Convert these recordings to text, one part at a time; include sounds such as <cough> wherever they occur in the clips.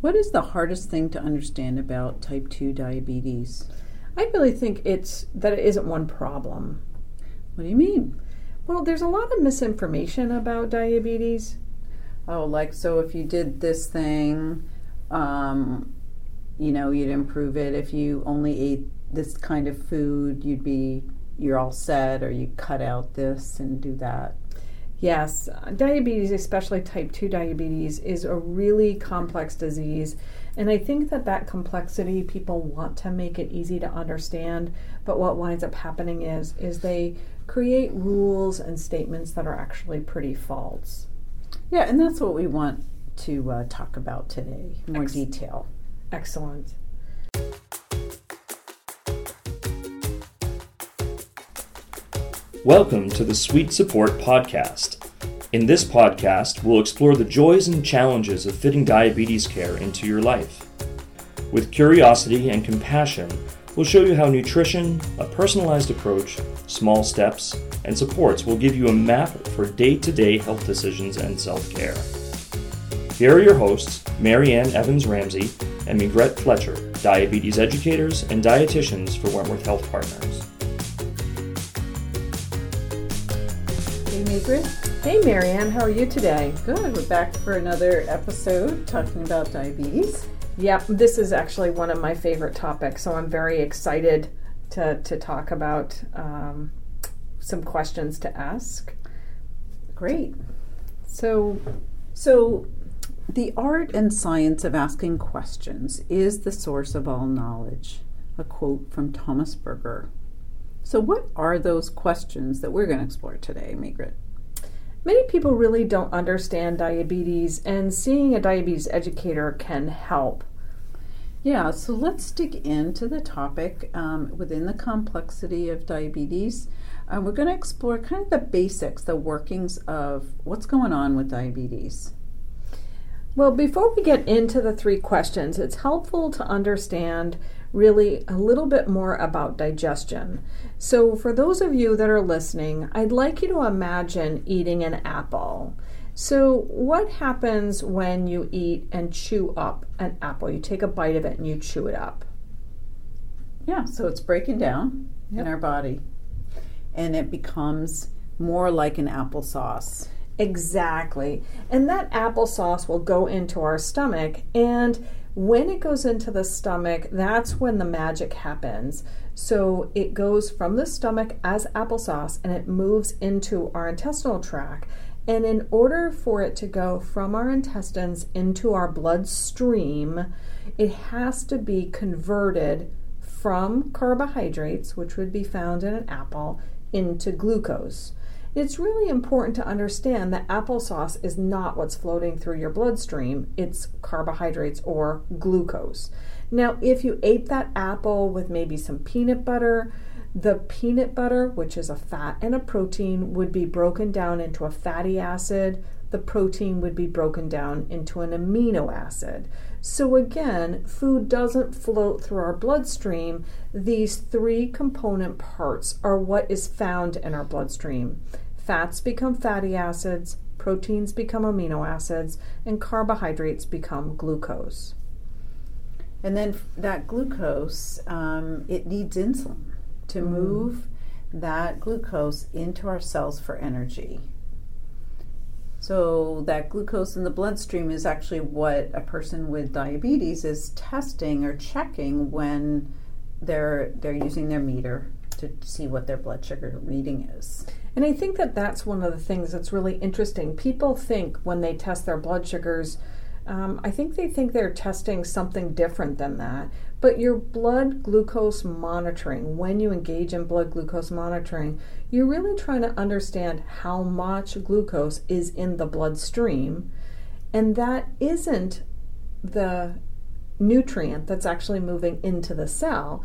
What is the hardest thing to understand about type 2 diabetes? I really think it's that it isn't one problem. What do you mean? Well, there's a lot of misinformation about diabetes. Oh, like so if you did this thing, um, you know, you'd improve it. If you only ate this kind of food, you'd be you're all set, or you cut out this and do that. Yes, diabetes, especially type 2 diabetes, is a really complex disease. And I think that that complexity, people want to make it easy to understand, but what winds up happening is is they create rules and statements that are actually pretty false. Yeah, and that's what we want to uh, talk about today, more Ex- detail. Excellent. Welcome to the Sweet Support Podcast. In this podcast, we'll explore the joys and challenges of fitting diabetes care into your life. With curiosity and compassion, we'll show you how nutrition, a personalized approach, small steps, and supports will give you a map for day to day health decisions and self care. Here are your hosts, Marianne Evans Ramsey and Megrette Fletcher, diabetes educators and dietitians for Wentworth Health Partners. Hey, Marianne, how are you today? Good. We're back for another episode talking about diabetes. Yep, this is actually one of my favorite topics, so I'm very excited to, to talk about um, some questions to ask. Great. So, So, the art and science of asking questions is the source of all knowledge. A quote from Thomas Berger. So, what are those questions that we're going to explore today, Margaret? Many people really don't understand diabetes, and seeing a diabetes educator can help. Yeah, so let's dig into the topic um, within the complexity of diabetes. Uh, we're going to explore kind of the basics, the workings of what's going on with diabetes. Well, before we get into the three questions, it's helpful to understand really a little bit more about digestion. So, for those of you that are listening, I'd like you to imagine eating an apple. So, what happens when you eat and chew up an apple? You take a bite of it and you chew it up. Yeah, so it's breaking down Yep. in our body and it becomes more like an applesauce. Exactly. And that applesauce will go into our stomach. And when it goes into the stomach, that's when the magic happens. So it goes from the stomach as applesauce and it moves into our intestinal tract. And in order for it to go from our intestines into our bloodstream, it has to be converted from carbohydrates, which would be found in an apple, into glucose. It's really important to understand that applesauce is not what's floating through your bloodstream, it's carbohydrates or glucose. Now, if you ate that apple with maybe some peanut butter, the peanut butter, which is a fat and a protein, would be broken down into a fatty acid. The protein would be broken down into an amino acid. So, again, food doesn't float through our bloodstream. These three component parts are what is found in our bloodstream. Fats become fatty acids, proteins become amino acids, and carbohydrates become glucose. And then that glucose, um, it needs insulin to move that glucose into our cells for energy. So that glucose in the bloodstream is actually what a person with diabetes is testing or checking when they're they're using their meter to see what their blood sugar reading is. And I think that that's one of the things that's really interesting. People think when they test their blood sugars, um, I think they think they're testing something different than that. But your blood glucose monitoring, when you engage in blood glucose monitoring, you're really trying to understand how much glucose is in the bloodstream. And that isn't the nutrient that's actually moving into the cell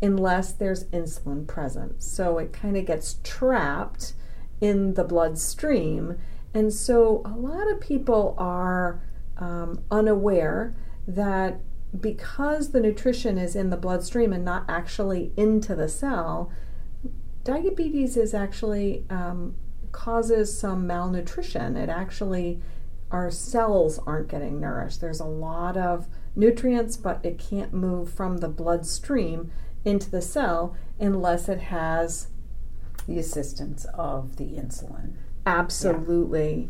unless there's insulin present. So it kind of gets trapped in the bloodstream. And so a lot of people are um, unaware that because the nutrition is in the bloodstream and not actually into the cell, diabetes is actually um, causes some malnutrition. It actually our cells aren't getting nourished. There's a lot of nutrients, but it can't move from the bloodstream into the cell unless it has the assistance of the insulin. absolutely.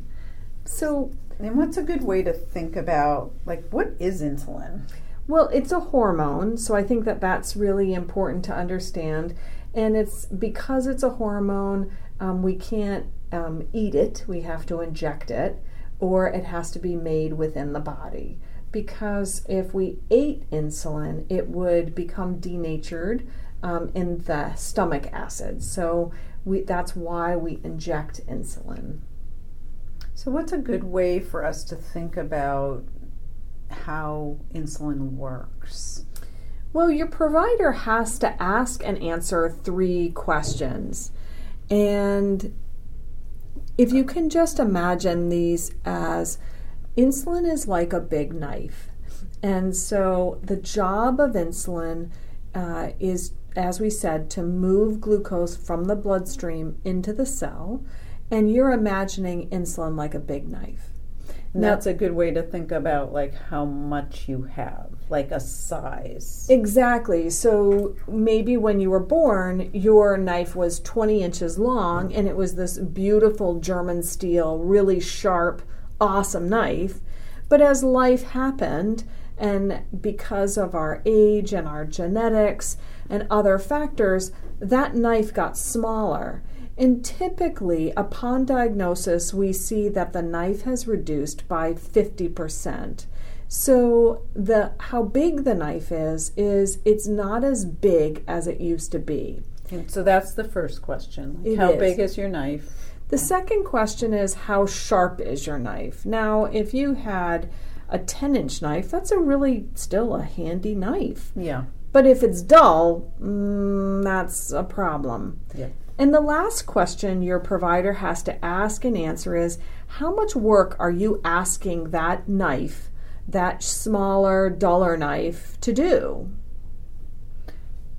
So, And what's a good way to think about, like, what is insulin? well, it's a hormone, so I think that that's really important to understand. And it's because it's a hormone, um, we can't um, eat it, we have to inject it, or it has to be made within the body. Because if we ate insulin, it would become denatured um, in the stomach acid. So we, that's why we inject insulin. So, what's a good way for us to think about how insulin works? Well, your provider has to ask and answer three questions. And if you can just imagine these as insulin is like a big knife. And so the job of insulin uh, is, as we said, to move glucose from the bloodstream into the cell. And you're imagining insulin like a big knife. And Now- that's a good way to think about, like, how much you have, like a size. Exactly. So maybe when you were born, your knife was 20 inches long and it was this beautiful German steel, really sharp, awesome knife. But as life happened, and because of our age and our genetics and other factors, that knife got smaller. And typically, upon diagnosis, we see that the knife has reduced by 50%. So the how big the knife is is it's not as big as it used to be. And so that's the first question. Like, how is. big is your knife? The second question is how sharp is your knife? Now, if you had a 10 inch knife, that's a really still a handy knife. Yeah. But if it's dull, mm, that's a problem. Yeah. And the last question your provider has to ask and answer is how much work are you asking that knife, that smaller, duller knife, to do?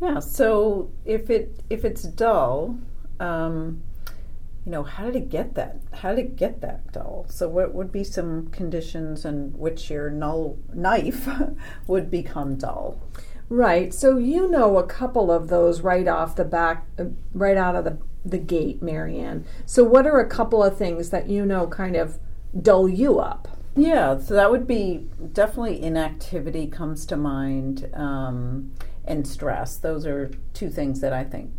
Yeah. So if it if it's dull, um, you know, how did it get that? How did it get that dull? So what would be some conditions in which your null knife <laughs> would become dull? Right. So you know a couple of those right off the back, uh, right out of the, the gate, Marianne. So what are a couple of things that you know kind of dull you up? Yeah, so that would be definitely inactivity comes to mind, um, and stress. Those are two things that I think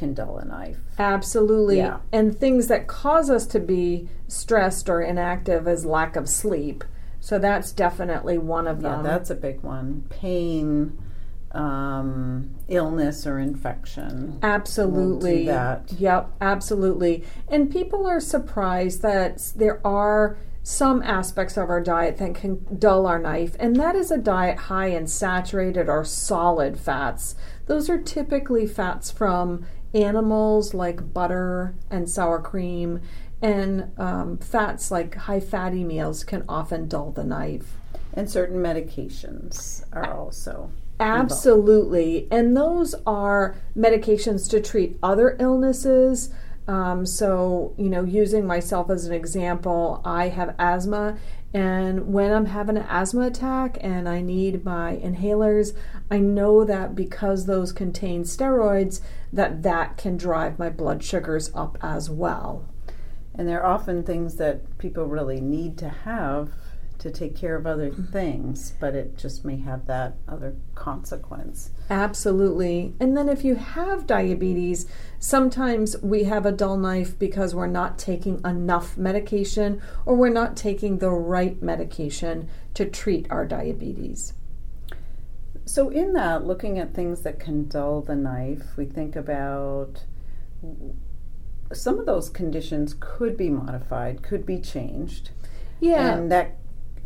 can dull a knife. Absolutely. Yeah. And things that cause us to be stressed or inactive is lack of sleep. So that's definitely one of Yeah, them. that's a big one. Pain, um, illness, or infection. Absolutely. That. Yep, absolutely. And people are surprised that there are some aspects of our diet that can dull our knife, and that is a diet high in saturated or solid fats. Those are typically fats from animals like butter and sour cream, and um, fats like high fatty meals can often dull the knife. And certain medications are also. Absolutely. And those are medications to treat other illnesses. Um, so, you know, using myself as an example, I have asthma. And when I'm having an asthma attack and I need my inhalers, I know that because those contain steroids, that that can drive my blood sugars up as well. And they're often things that people really need to have to take care of other mm-hmm. things, but it just may have that other consequence. Absolutely. And then if you have diabetes, sometimes we have a dull knife because we're not taking enough medication or we're not taking the right medication to treat our diabetes. So, in that, looking at things that can dull the knife, we think about some of those conditions could be modified, could be changed. Yeah, And that,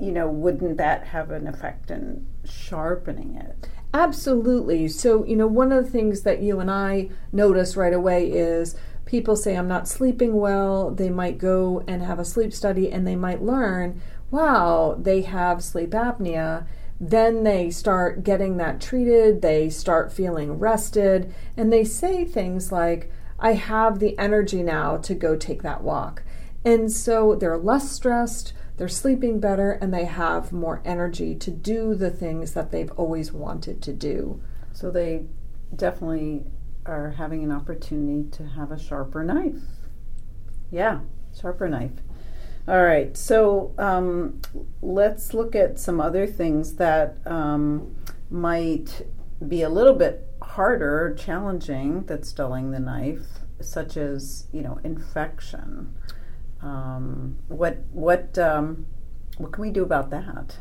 you know, wouldn't that have an effect in sharpening it? Absolutely. So, you know, one of the things that you and I notice right away is people say, I'm not sleeping well. They might go and have a sleep study and they might learn, wow, they have sleep apnea. Then they start getting that treated, they start feeling rested, and they say things like, I have the energy now to go take that walk. And so they're less stressed, they're sleeping better, and they have more energy to do the things that they've always wanted to do. So they definitely are having an opportunity to have a sharper knife. Yeah, sharper knife. All right, so um, let's look at some other things that um, might be a little bit harder, challenging that's dulling the knife, such as you know infection. Um, what what um, what can we do about that?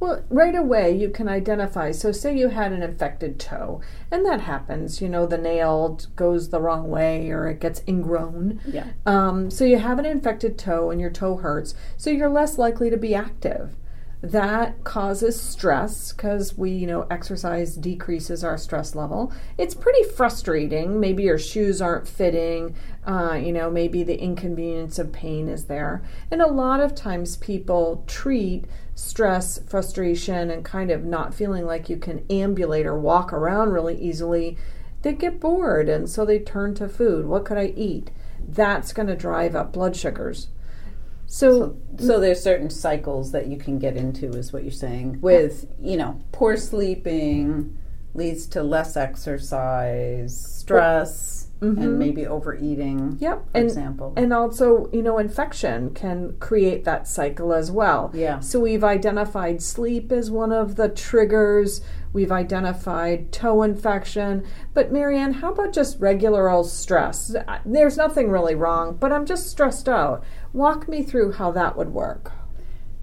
Well, right away you can identify. So, say you had an infected toe, and that happens. You know, the nail goes the wrong way or it gets ingrown. Yeah. Um, so, you have an infected toe and your toe hurts. So, you're less likely to be active. That causes stress because we, you know, exercise decreases our stress level. It's pretty frustrating. Maybe your shoes aren't fitting. Uh, you know, maybe the inconvenience of pain is there. And a lot of times people treat stress, frustration, and kind of not feeling like you can ambulate or walk around really easily, they get bored and so they turn to food. What could I eat? That's going to drive up blood sugars. So, So, there's certain cycles that you can get into, is what you're saying. With you know, poor sleeping leads to less exercise, stress, and mm-hmm. maybe overeating. yep, for and example. and also, you know, infection can create that cycle as well. Yeah. So we've identified sleep as one of the triggers. We've identified toe infection. But Marianne, how about just regular old stress? There's nothing really wrong, but I'm just stressed out. Walk me through how that would work.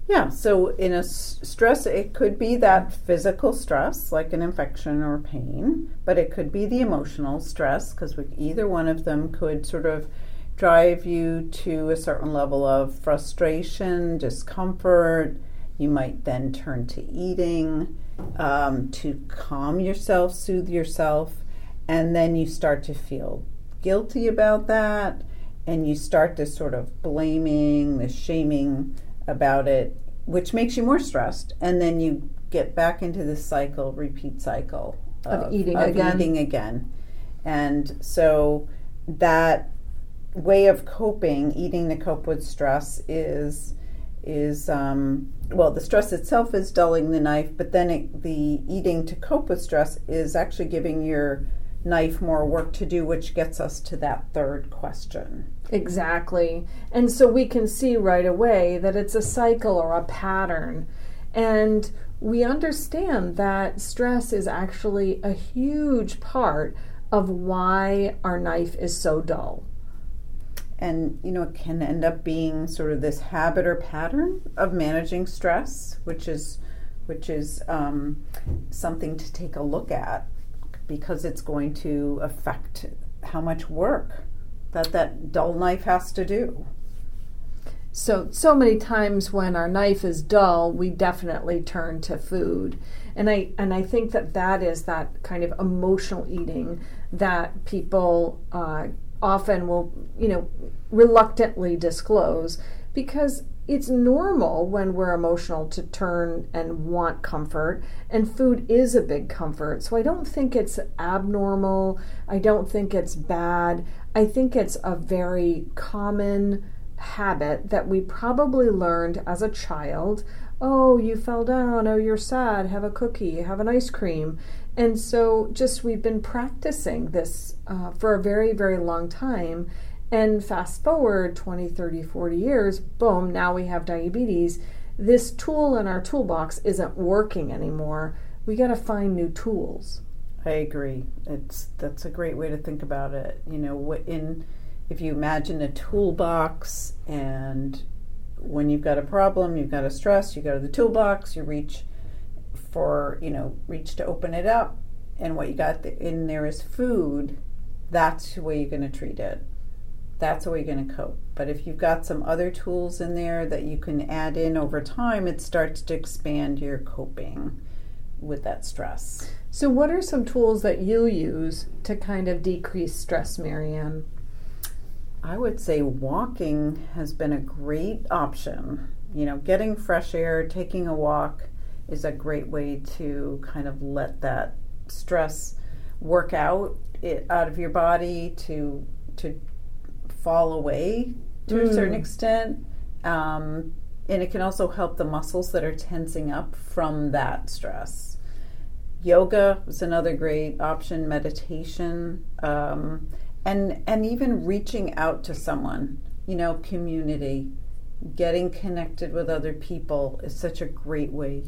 Yeah, so in a s- stress, it could be that physical stress, like an infection or pain, but it could be the emotional stress, because either one of them could sort of drive you to a certain level of frustration, discomfort. You might then turn to eating um, to calm yourself, soothe yourself, and then you start to feel guilty about that, and you start this sort of blaming, the shaming about it, which makes you more stressed, and then you get back into this cycle, repeat cycle Of eating again. eating again. And so that way of coping, eating to cope with stress, is is um, well, the stress itself is dulling the knife, but then it, the eating to cope with stress is actually giving your knife more work to do, which gets us to that third question. Exactly. And so we can see right away that it's a cycle or a pattern. And we understand that stress is actually a huge part of why our knife is so dull. and you know it can end up being sort of this habit or pattern of managing stress which is which is um, something to take a look at because it's going to affect how much work that that dull knife has to do So, so many times when our knife is dull, we definitely turn to food. And I, and I think that that is that kind of emotional eating that people uh, often will, you know, reluctantly disclose because it's normal when we're emotional to turn and want comfort, and food is a big comfort. So I don't think it's abnormal. I don't think it's bad. I think it's a very common habit that we probably learned as a child. Oh, you fell down. Oh, you're sad. Have a cookie. Have an ice cream. And so, just we've been practicing this uh, for a very, very long time. And fast forward 20, 30, 40 years, boom, now we have diabetes. This tool in our toolbox isn't working anymore. We got to find new tools. I agree. It's that's a great way to think about it. You know, what in if you imagine a toolbox and when you've got a problem, you've got a stress, you go to the toolbox, you reach for, you know, reach to open it up and what you got in there is food, that's the way you're going to treat it. That's the way you're going to cope. But if you've got some other tools in there that you can add in over time, it starts to expand your coping with that stress. So, what are some tools that you use to kind of decrease stress, Marianne? I would say walking has been a great option. You know, getting fresh air, taking a walk is a great way to kind of let that stress work out it out of your body to to fall away to a certain extent. Um, and it can also help the muscles that are tensing up from that stress. Yoga is another great option. Meditation, um, and and even reaching out to someone. You know, community, getting connected with other people is such a great way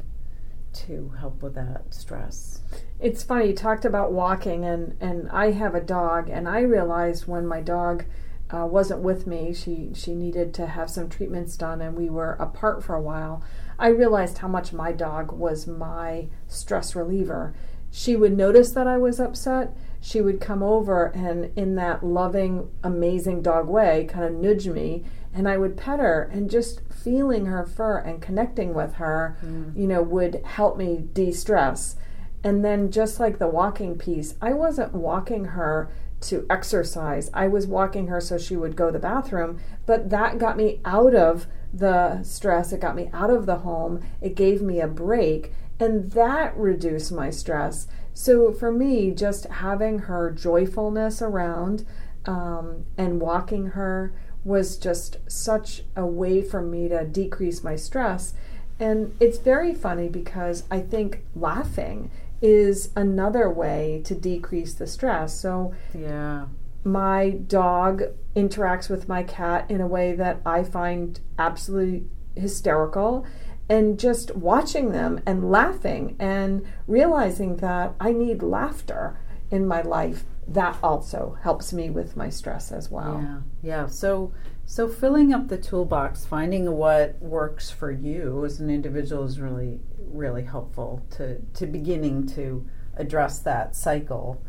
to help with that stress. It's funny, you talked about walking, and, and I have a dog, and I realized when my dog uh, wasn't with me, she, she needed to have some treatments done, and we were apart for a while. I realized how much my dog was my stress reliever. She would notice that I was upset. She would come over and, in that loving, amazing dog way, kind of nudge me, and I would pet her, and just feeling her fur and connecting with her, mm. you know, would help me de stress. And then, just like the walking piece, I wasn't walking her to exercise. I was walking her so she would go to the bathroom, but that got me out of the stress. It got me out of the home. It gave me a break, and that reduced my stress. So, for me, just having her joyfulness around um, and walking her was just such a way for me to decrease my stress. And it's very funny because I think laughing is another way to decrease the stress. So, yeah. My dog interacts with my cat in a way that I find absolutely hysterical. And just watching them and laughing and realizing that I need laughter in my life, that also helps me with my stress as well. Yeah. Yeah. So so filling up the toolbox, finding what works for you as an individual is really really helpful to to beginning to address that cycle.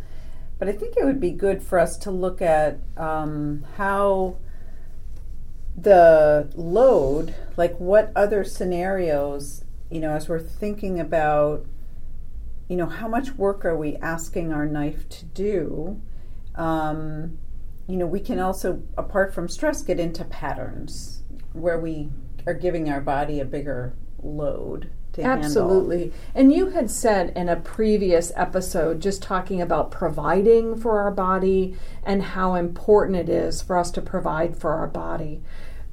But I think it would be good for us to look at um, how the load, like what other scenarios, you know, as we're thinking about, you know, how much work are we asking our knife to do? Um, you know, we can also, apart from stress, get into patterns where we are giving our body a bigger load to Absolutely. Handle. And you had said in a previous episode, just talking about providing for our body and how important it is for us to provide for our body.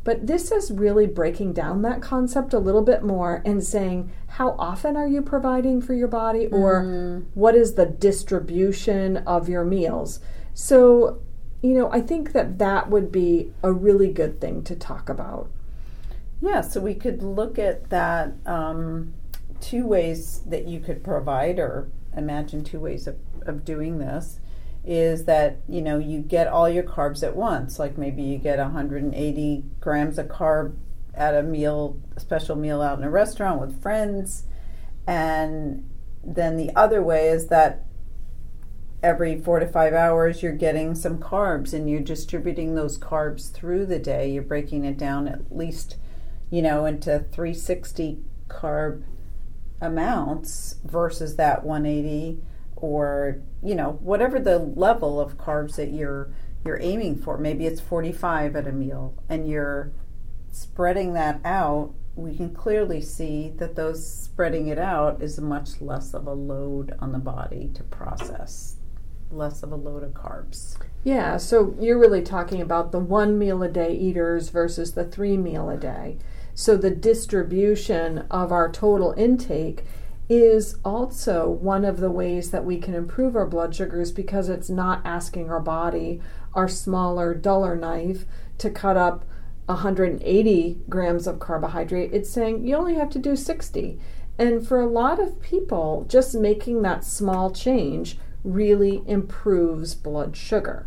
But this is really breaking down that concept a little bit more and saying, how often are you providing for your body, or mm. what is the distribution of your meals? So, you know, I think that that would be a really good thing to talk about. Yeah, so we could look at that um, two ways that you could provide, or imagine two ways of, of doing this. Is that you know you get all your carbs at once, like maybe you get 180 grams of carb at a meal, a special meal out in a restaurant with friends, and then the other way is that every four to five hours you're getting some carbs and you're distributing those carbs through the day. You're breaking it down at least, you know, into 360 carb amounts versus that 180 or, you know, whatever the level of carbs that you're you're aiming for. Maybe it's 45 at a meal and you're spreading that out we can clearly see that those spreading it out is much less of a load on the body to process less of a load of carbs. Yeah, so you're really talking about the one meal a day eaters versus the three meal a day. So the distribution of our total intake is also one of the ways that we can improve our blood sugars because it's not asking our body, our smaller, duller knife, to cut up 180 grams of carbohydrate. It's saying you only have to do 60. And for a lot of people, just making that small change really improves blood sugar.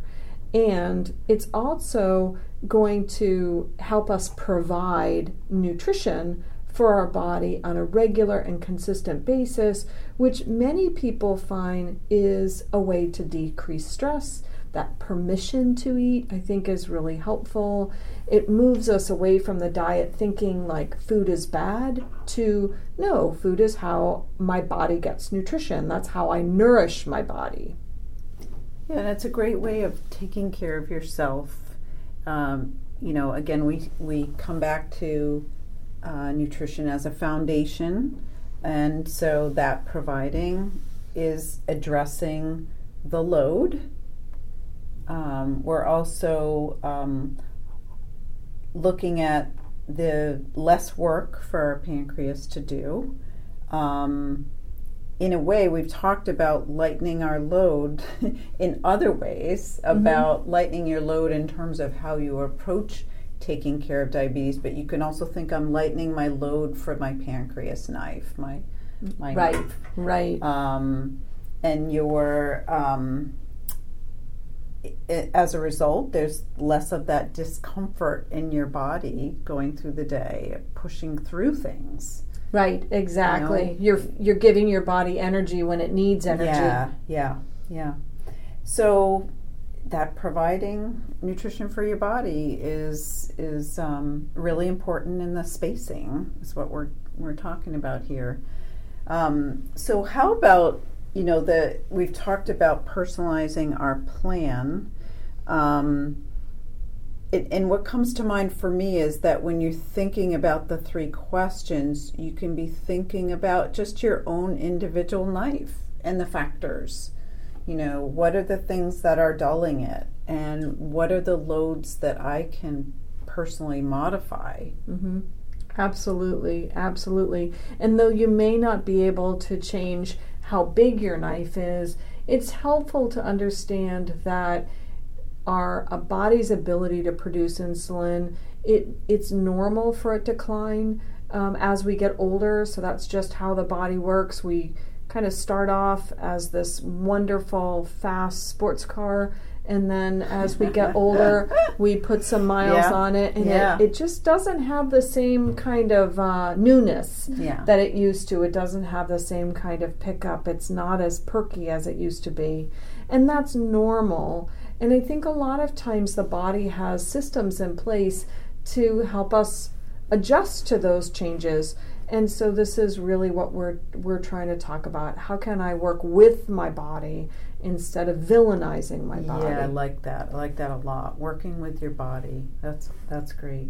And it's also going to help us provide nutrition for our body on a regular and consistent basis, which many people find is a way to decrease stress. That permission to eat, I think, is really helpful. It moves us away from the diet thinking like food is bad to no, food is how my body gets nutrition. That's how I nourish my body. Yeah, that's a great way of taking care of yourself. Um, you know, again, we we come back to uh, nutrition as a foundation, and so that providing is addressing the load. Um, we're also um, looking at the less work for our pancreas to do. Um, in a way, we've talked about lightening our load <laughs> in other ways, about lightening your load in terms of how you approach taking care of diabetes, but you can also think I'm lightening my load for my pancreas knife, my my Right. knife. Right. Um, and your um, as a result, there's less of that discomfort in your body going through the day, pushing through things. Right, exactly. know? You're you're giving your body energy when it needs energy. Yeah, yeah, yeah. So that providing nutrition for your body is is um, really important in the spacing. Is what we're we're talking about here. Um, so how about you know the we've talked about personalizing our plan. Um, it, and what comes to mind for me is that when you're thinking about the three questions, you can be thinking about just your own individual knife and the factors. You know, what are the things that are dulling it, and what are the loads that I can personally modify? hmm Absolutely, absolutely. And though you may not be able to change how big your knife is, it's helpful to understand that our a body's ability to produce insulin it it's normal for it to decline um, as we get older. So that's just how the body works. We kind of start off as this wonderful fast sports car and then as we get older <laughs> we put some miles Yeah. on it and Yeah. it, it just doesn't have the same kind of uh, newness Yeah. that it used to it doesn't have the same kind of pickup it's not as perky as it used to be and that's normal and i think a lot of times the body has systems in place to help us adjust to those changes and so this is really what we're we're trying to talk about how can i work with my body instead of villainizing my body Yeah, I like that. I like that a lot. Working with your body. That's that's great.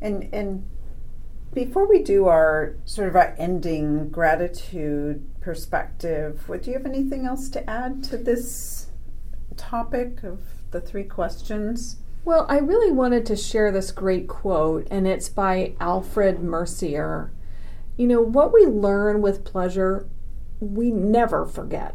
And and before we do our sort of our ending gratitude perspective, would you have anything else to add to this topic of the three questions? Well, I really wanted to share this great quote, and it's by Alfred Mercier. You know, what we learn with pleasure, we never forget.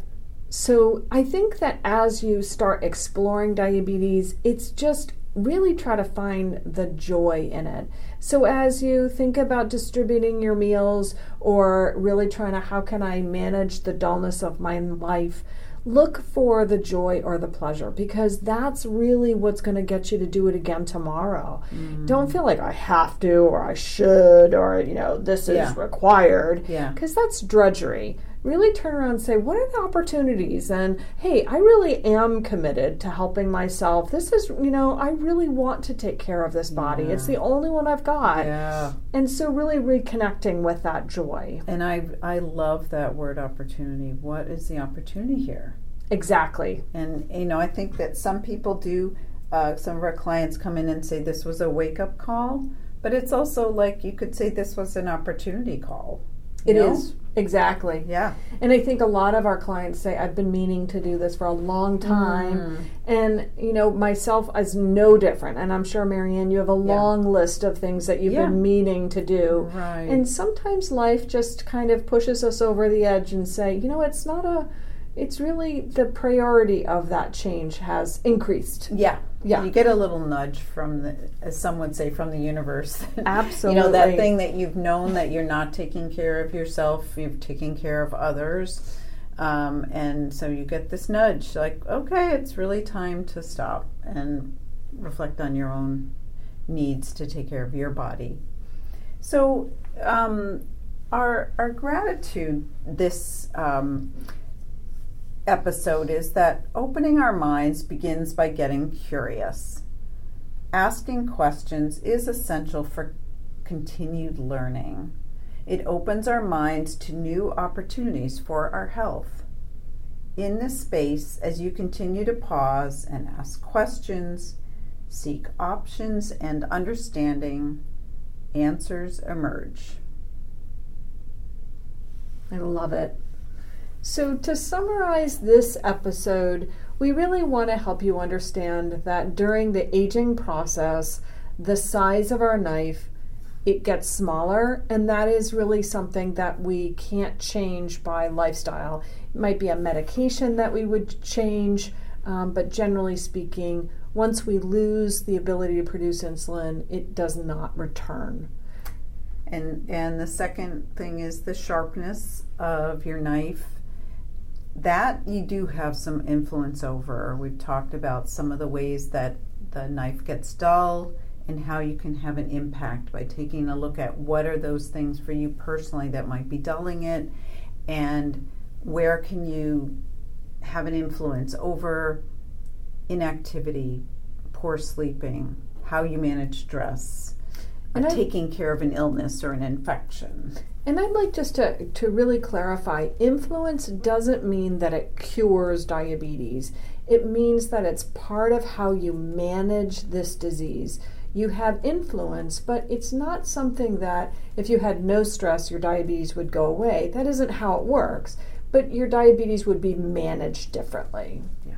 So I think that as you start exploring diabetes, it's just really try to find the joy in it. So as you think about distributing your meals or really trying to how can I manage the dullness of my life, look for the joy or the pleasure because that's really what's going to get you to do it again tomorrow. Mm-hmm. Don't feel like I have to or I should or you know this is Yeah. required Yeah. because that's drudgery. Really turn around and say, what are the opportunities? And hey, I really am committed to helping myself. This is, you know, I really want to take care of this body. It's the only one I've got. Yeah. And so, really reconnecting with that joy. And I I love that word opportunity. What is the opportunity here? Exactly. And you know, I think that some people do. Uh, some of our clients come in and say this was a wake up call, but it's also like you could say this was an opportunity call. It you is know? Exactly. Yeah. And I think a lot of our clients say, I've been meaning to do this for a long time. Mm. And, you know, myself is no different. And I'm sure, Marianne, you have a Yeah. long list of things that you've Yeah. been meaning to do. Right. And sometimes life just kind of pushes us over the edge and say, you know, it's not a, it's really the priority of that change has increased. yeah. Yeah. You get a little nudge from the, as some would say, from the universe. Absolutely. <laughs> you know, that thing that you've known that you're not taking care of yourself, you've taken care of others. Um, and so you get this nudge like, okay, it's really time to stop and reflect on your own needs to take care of your body. So, um, our, our gratitude this um, episode is that opening our minds begins by getting curious. Asking questions is essential for continued learning. It opens our minds to new opportunities for our health. In this space, as you continue to pause and ask questions, seek options and understanding, answers emerge. I love it. So, to summarize this episode, we really want to help you understand that during the aging process, the size of our knife it gets smaller, and that is really something that we can't change by lifestyle. It might be a medication that we would change, um, but generally speaking, once we lose the ability to produce insulin, it does not return. And and the second thing is the sharpness of your knife. That you do have some influence over. We've talked about some of the ways that the knife gets dull and how you can have an impact by taking a look at what are those things for you personally that might be dulling it and where can you have an influence over inactivity, poor sleeping, how you manage stress, and taking care of an illness or an infection. And I'd like just to, to really clarify influence doesn't mean that it cures diabetes. It means that it's part of how you manage this disease. You have influence, but it's not something that if you had no stress, your diabetes would go away. That isn't how it works, but your diabetes would be managed differently. Yeah.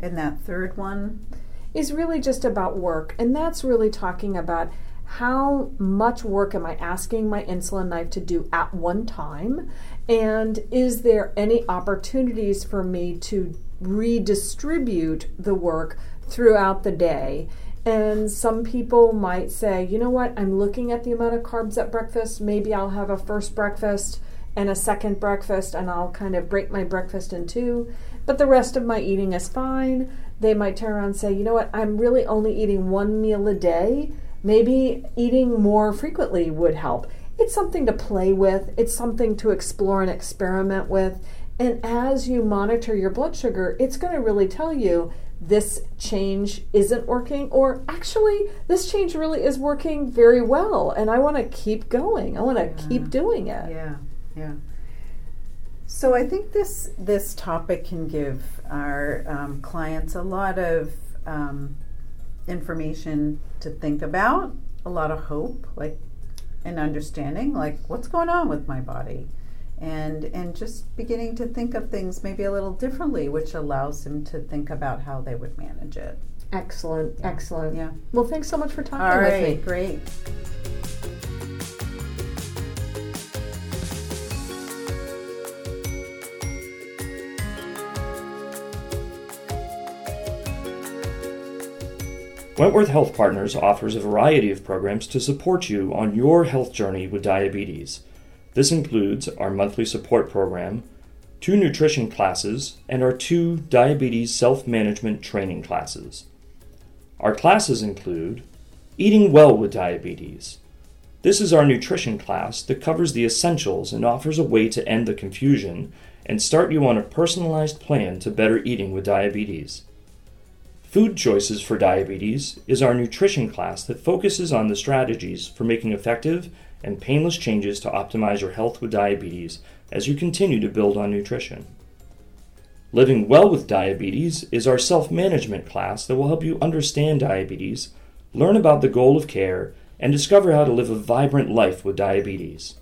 And that third one is really just about work, and that's really talking about how much work am I asking my insulin knife to do at one time? And is there any opportunities for me to redistribute the work throughout the day? And some people might say, you know what, I'm looking at the amount of carbs at breakfast. Maybe I'll have a first breakfast and a second breakfast, and I'll kind of break my breakfast in two. But the rest of my eating is fine. They might turn around and say, you know what, I'm really only eating one meal a day Maybe eating more frequently would help. It's something to play with, it's something to explore and experiment with. And as you monitor your blood sugar, it's going to really tell you this change isn't working, or actually, this change really is working very well, and I want to keep going. I want to yeah. keep doing it. Yeah, yeah. So I think this this topic can give our um, clients a lot of um, information to think about, a lot of hope, like and understanding, like what's going on with my body, and and just beginning to think of things maybe a little differently, which allows them to think about how they would manage it. Excellent, yeah. excellent. Yeah. Well, thanks so much for talking All right, with me. Great. Wentworth Health Partners offers a variety of programs to support you on your health journey with diabetes. This includes our monthly support program, two nutrition classes, and our two diabetes self management training classes. Our classes include Eating Well with Diabetes. This is our nutrition class that covers the essentials and offers a way to end the confusion and start you on a personalized plan to better eating with diabetes. Food Choices for Diabetes is our nutrition class that focuses on the strategies for making effective and painless changes to optimize your health with diabetes as you continue to build on nutrition. Living Well with Diabetes is our self management class that will help you understand diabetes, learn about the goal of care, and discover how to live a vibrant life with diabetes.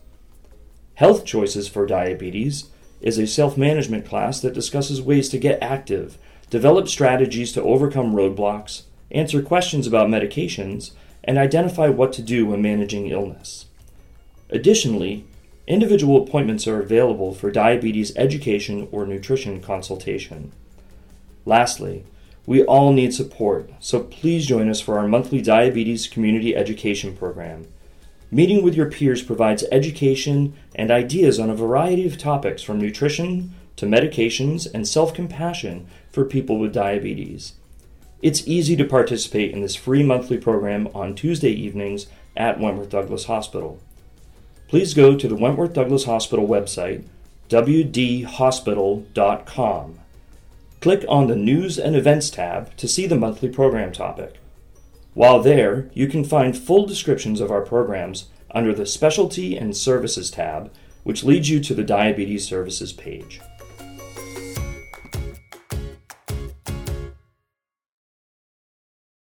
Health Choices for Diabetes is a self management class that discusses ways to get active develop strategies to overcome roadblocks, answer questions about medications, and identify what to do when managing illness. Additionally, individual appointments are available for diabetes education or nutrition consultation. Lastly, we all need support, so please join us for our monthly diabetes community education program. Meeting with your peers provides education and ideas on a variety of topics from nutrition to medications and self compassion for people with diabetes. It's easy to participate in this free monthly program on Tuesday evenings at Wentworth Douglas Hospital. Please go to the Wentworth Douglas Hospital website, wdhospital.com. Click on the News and Events tab to see the monthly program topic. While there, you can find full descriptions of our programs under the Specialty and Services tab, which leads you to the Diabetes Services page.